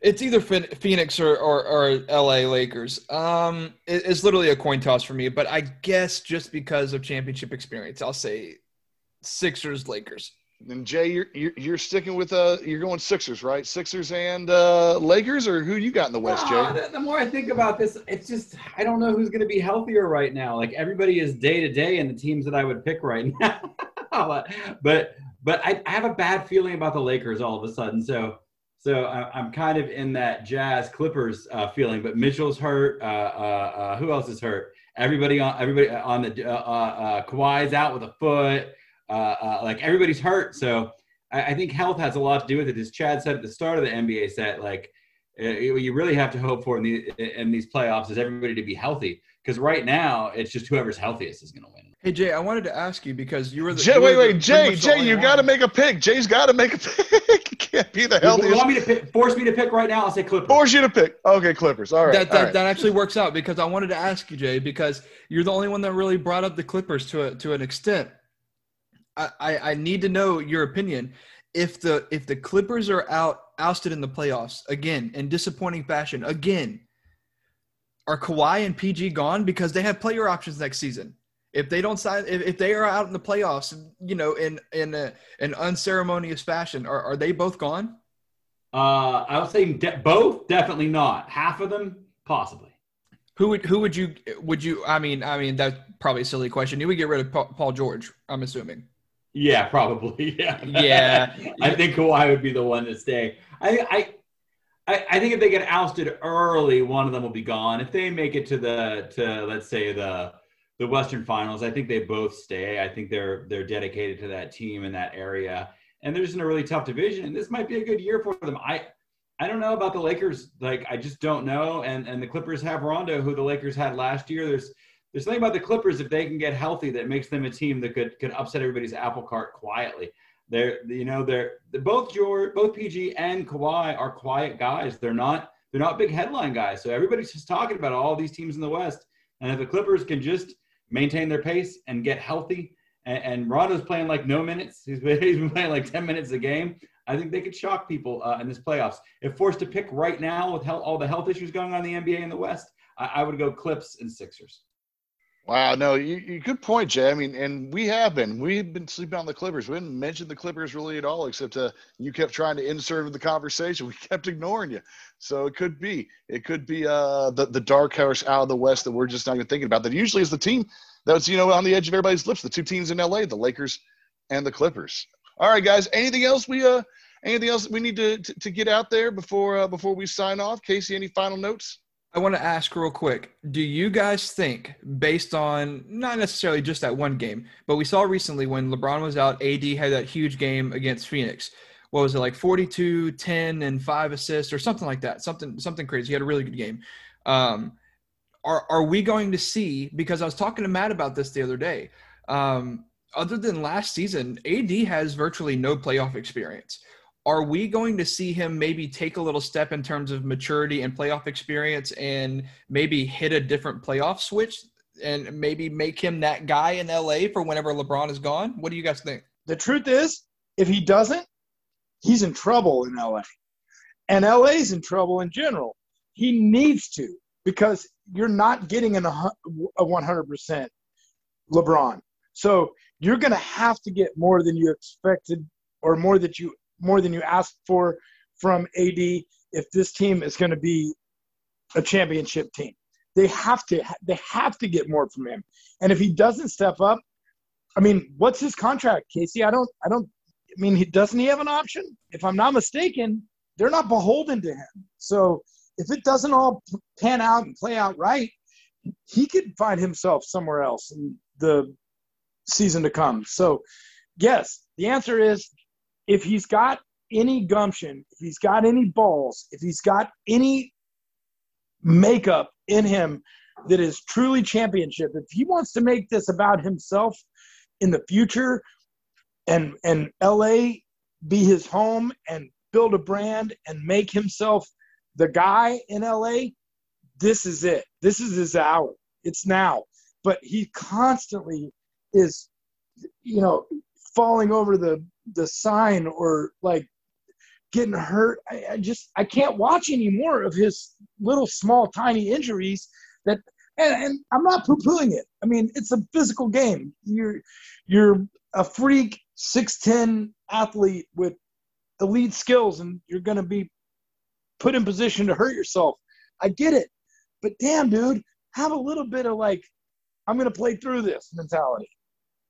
it's either Phoenix or, or, or LA Lakers. Um, it, it's literally a coin toss for me, but I guess just because of championship experience, I'll say Sixers Lakers. And Jay, you're, you're, you're sticking with uh you're going Sixers, right? Sixers and uh, Lakers, or who you got in the West, Jay? The, the, more I think about this, it's just I don't know who's going to be healthier right now. Like everybody is day to day in the teams that I would pick right [laughs] now. but but I, I have a bad feeling about the Lakers all of a sudden. So so I, am kind of in that Jazz Clippers uh, feeling, but Mitchell's hurt. Uh, uh, uh who else is hurt? Everybody on everybody on the uh, uh, Kawhi's out with a foot. like everybody's hurt. So I, I, think health has a lot to do with it. As Chad said at the start of the NBA set, like uh, you really have to hope for in, the, in these playoffs is everybody to be healthy. Because right now, it's just whoever's healthiest is going to win. Hey Jay, I wanted to ask you because you were the Jay, you were wait, the- wait, pretty Jay, Jay, you got to make a pick. Jay's got to make a [laughs] pick. you can't be the healthiest. You want me to pick, force me to pick right now? I'll say Clippers. Force you to pick. Okay, Clippers. All right. that that, right. that actually works out because I wanted to ask you, Jay, because you're the only one that really brought up the Clippers to a, to an extent. I, I, I need to know your opinion. If the if the Clippers are out ousted in the playoffs again in disappointing fashion again, are Kawhi and PG gone because they have player options next season? If they don't sign, if, if they are out in the playoffs, you know, in in a, an unceremonious fashion, are, are they both gone? Uh, I would say de- both, definitely not. Half of them, possibly. Who would who would you would you? I mean, I mean that's probably a silly question. You would get rid of Pa- Paul George. I'm assuming. Yeah, probably. [laughs] Yeah. Yeah. I think Kawhi would be the one to stay. I, I, I, I think if they get ousted early, one of them will be gone. If they make it to the to let's say the the Western Finals, I think they both stay. I think they're they're dedicated to that team in that area, and they're just in a really tough division. And this might be a good year for them. I I don't know about the Lakers. Like I just don't know. And and the Clippers have Rondo, who the Lakers had last year. There's there's something about the Clippers if they can get healthy that makes them a team that could could upset everybody's apple cart quietly. They're you know they're, both George, both PG and Kawhi are quiet guys. They're not they're not big headline guys. So everybody's just talking about all these teams in the West. And if the Clippers can just maintain their pace and get healthy, and, and Rondo's playing like no minutes, he's been, [laughs] he's been playing like ten minutes a game. I think they could shock people uh, in this playoffs. If forced to pick right now with all the health issues going on in the NBA in the West, I, I would go Clips and Sixers. Wow, no, you, you good point, Jay. I mean, and we have been. We've been sleeping on the Clippers. We didn't mention the Clippers really at all, except uh, you kept trying to insert in the conversation. [laughs] We kept ignoring you. So it could be. It could be uh, the the dark horse out of the West that we're just not even thinking about. That usually is the team that's you know on the edge of everybody's lips. The two teams in LA, the Lakers and the Clippers. All right, guys. Anything else we uh anything else we need to to, to get out there before uh, before we sign off? Casey, any final notes? I want to ask real quick. Do you guys think, based on not necessarily just that one game, but we saw recently when LeBron was out, AD had that huge game against Phoenix. What was it like 42, 10, and five assists or something like that? Something something crazy. He had a really good game. Um, are are we going to see? Because I was talking to Matt about this the other day. Um, other than last season, AD has virtually no playoff experience. Are we going to see him maybe take a little step in terms of maturity and playoff experience and maybe hit a different playoff switch and maybe make him that guy in LA for whenever LeBron is gone? What do you guys think? The truth is, if he doesn't, he's in trouble in LA. And LA's in trouble in general. He needs to because you're not getting an, a a 100% LeBron. So you're going to have to get more than you expected or more that you more than you asked for from AD if this team is going to be a championship team. They have to they have to get more from him. And if he doesn't step up, I mean, what's his contract, Casey? I don't I don't I mean, he doesn't he have an option? If I'm not mistaken, they're not beholden to him. So if it doesn't all pan out and play out right, he could find himself somewhere else in the season to come. So, yes, the answer is if he's got any gumption, if he's got any balls, if he's got any makeup in him that is truly championship, if he wants to make this about himself in the future and and LA be his home and build a brand and make himself the guy in LA, this is it. This is his hour. It's now. But he constantly is, you know, falling over the the sign or like getting hurt. I, I just I can't watch any more of his little small tiny injuries that and, and I'm not poo-pooing it. I mean, it's a physical game. You're you're a freak 6'10 athlete with elite skills and you're to be put in position to hurt yourself. I get it. But damn, dude, have a little bit of like, I'm to play through this mentality.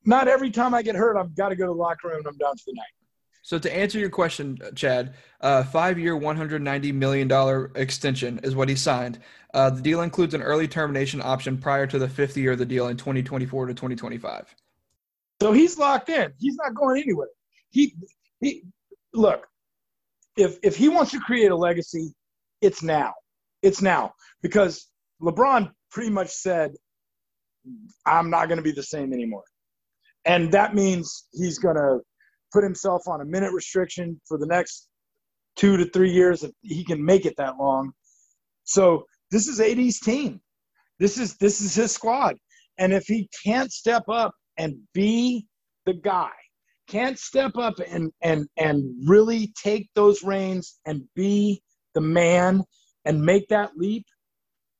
Not every time I get hurt, I've got to go to the locker room and I'm done for the night. So to answer your question, Chad, uh, five-year, one hundred ninety million dollar extension is what he signed. Uh, the deal includes an early termination option prior to the fifth year of the deal in twenty twenty-four to twenty twenty-five. So he's locked in. He's not going anywhere. He he look, if if he wants to create a legacy, it's now. It's now because LeBron pretty much said, I'm not going to be the same anymore. And that means he's going to put himself on a minute restriction for the next two to three years if he can make it that long. So this is AD's team. This is this is his squad. And if he can't step up and be the guy, can't step up and and and really take those reins and be the man and make that leap,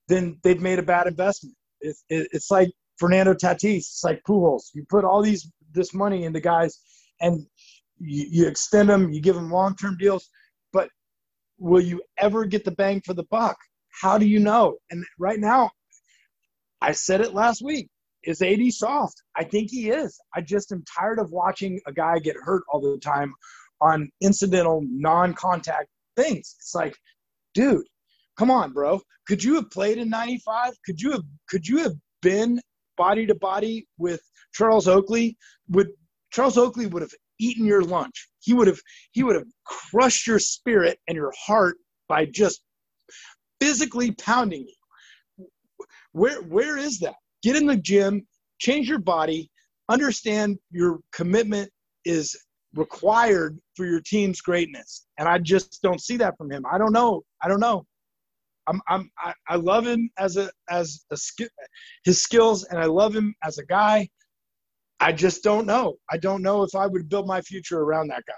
then they've made a bad investment. It's it's like Fernando Tatis, it's like Pujols. You put all these this money into guys, and you, you extend them, you give them long term deals, but will you ever get the bang for the buck? How do you know? And right now, I said it last week. Is AD soft? I think he is. I just am tired of watching a guy get hurt all the time on incidental, non contact things. It's like, dude, come on, bro. Could you have played in 95? Could you have could you have been body to body with Charles Oakley? Would Charles Oakley would have eaten your lunch. He would have he would have crushed your spirit and your heart by just physically pounding you. Where where is that? Get in the gym, change your body, understand your commitment is required for your team's greatness. And I just don't see that from him. I don't know. I don't know. I'm, I'm, I, I love him as a, as a skill, his skills, and I love him as a guy. I just don't know. I don't know if I would build my future around that guy.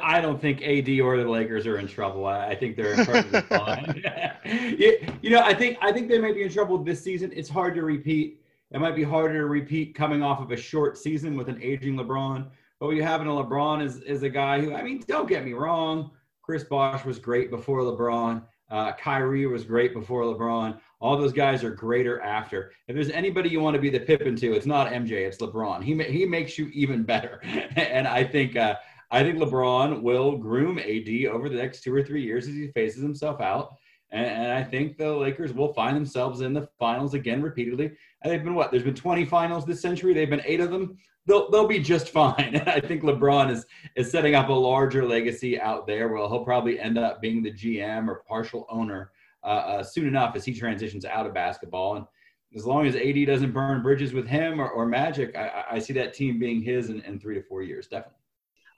I don't think AD or the Lakers are in trouble. I, I think they're perfectly [laughs] fine. [laughs] you, you know, I think I think they might be in trouble this season. It's hard to repeat. It might be harder to repeat coming off of a short season with an aging LeBron. But what you have in a LeBron is is a guy who, I mean, don't get me wrong. Chris Bosh was great before LeBron. Uh, Kyrie was great before LeBron. All those guys are greater after. If there's anybody you want to be the Pippen to, it's not MJ, it's LeBron. He he makes you even better. [laughs] and I think uh, I think LeBron will groom AD over the next two or three years as he faces himself out. And, and, I think the Lakers will find themselves in the finals again repeatedly. And they've been what? There's been 20 finals this century. They've been eight of them. They'll, they'll be just fine. And [laughs] I think LeBron is, is setting up a larger legacy out there where he'll probably end up being the GM or partial owner uh, uh, soon enough as he transitions out of basketball. And as long as AD doesn't burn bridges with him or, or Magic, I, I see that team being his in, in three to four years, definitely.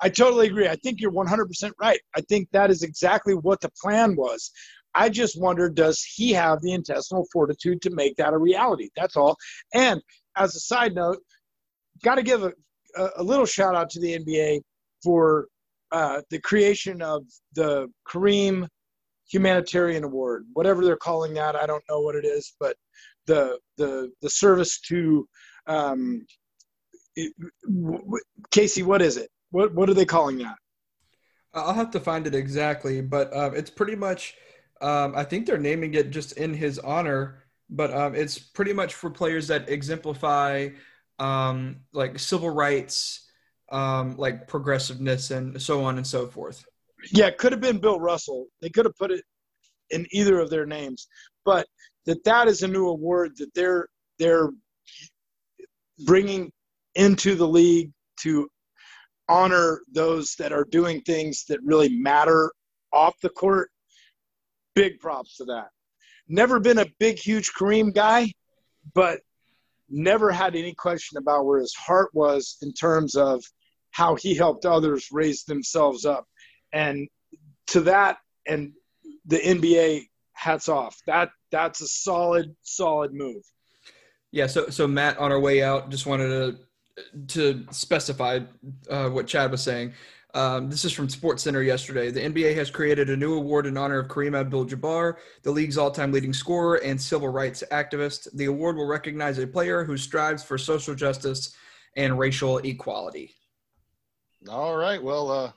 I totally agree. I think you're 100% right. I think that is exactly what the plan was. I just wonder does he have the intestinal fortitude to make that a reality? That's all. And as a side note, got to give a, a, little shout out to the NBA for uh, the creation of the Kareem Humanitarian Award, whatever they're calling that. I don't know what it is, but the the the service to um, it, w- Casey, what is it? What what are they calling that? I'll have to find it exactly, but um, it's pretty much. Um, I think they're naming it just in his honor, but um, it's pretty much for players that exemplify um, like civil rights, um, like progressiveness, and so on and so forth. Yeah, it could have been Bill Russell. They could have put it in either of their names, but that that is a new award that they're they're bringing into the league to honor those that are doing things that really matter off the court. Big props to that. Never been a big, huge Kareem guy, but never had any question about where his heart was in terms of how he helped others raise themselves up. And to that, and the NBA hats off. That that's a solid, solid move. Yeah. So so Matt, on our way out, just wanted to to specify uh, what Chad was saying. Um, this is from Sports Center yesterday. The NBA has created a new award in honor of Kareem Abdul-Jabbar, the league's all-time leading scorer and civil rights activist. The award will recognize a player who strives for social justice and racial equality. All right. Well, uh,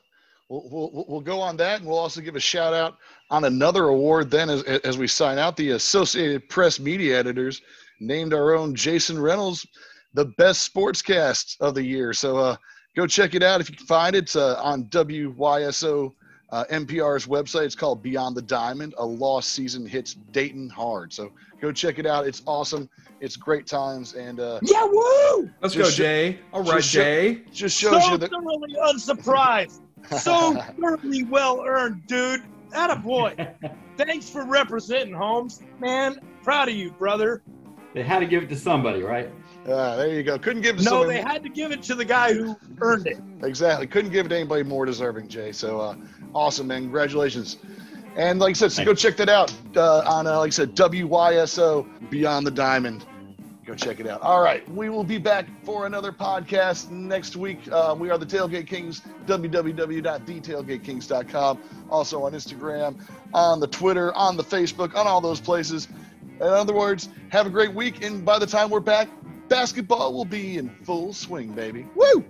we'll, we'll, we'll go on that, and we'll also give a shout out on another award. Then, as, as we sign out, the Associated Press media editors named our own Jason Reynolds the best sportscast of the year. So uh, go check it out if you can find it. It's uh, on WYSO uh, NPR's website. It's called Beyond the Diamond. A lost season hits Dayton hard. So go check it out. It's awesome. It's great times. And uh, yeah, woo! Let's go, Jay. All right, just Jay. Just shows so you that. thoroughly unsurprised. so [laughs] thoroughly well earned, dude. That a boy. [laughs] Thanks for representing, Holmes. Man, proud of you, brother. They had to give it to somebody, right? Uh, there you go. Couldn't give it to No, somebody- they had to give it to the guy who earned it. Exactly. Couldn't give it to anybody more deserving, Jay. So uh, awesome, man. Congratulations. And like I said, so go check that out uh, on, uh, like I said, WYSO Beyond the Diamond. Go check it out. All right. We will be back for another podcast next week. Uh, we are the Tailgate Kings, www.thetailgatekings.com. Also on Instagram, on the Twitter, on the Facebook, on all those places. In other words, have a great week. And by the time we're back, basketball will be in full swing, baby. Woo!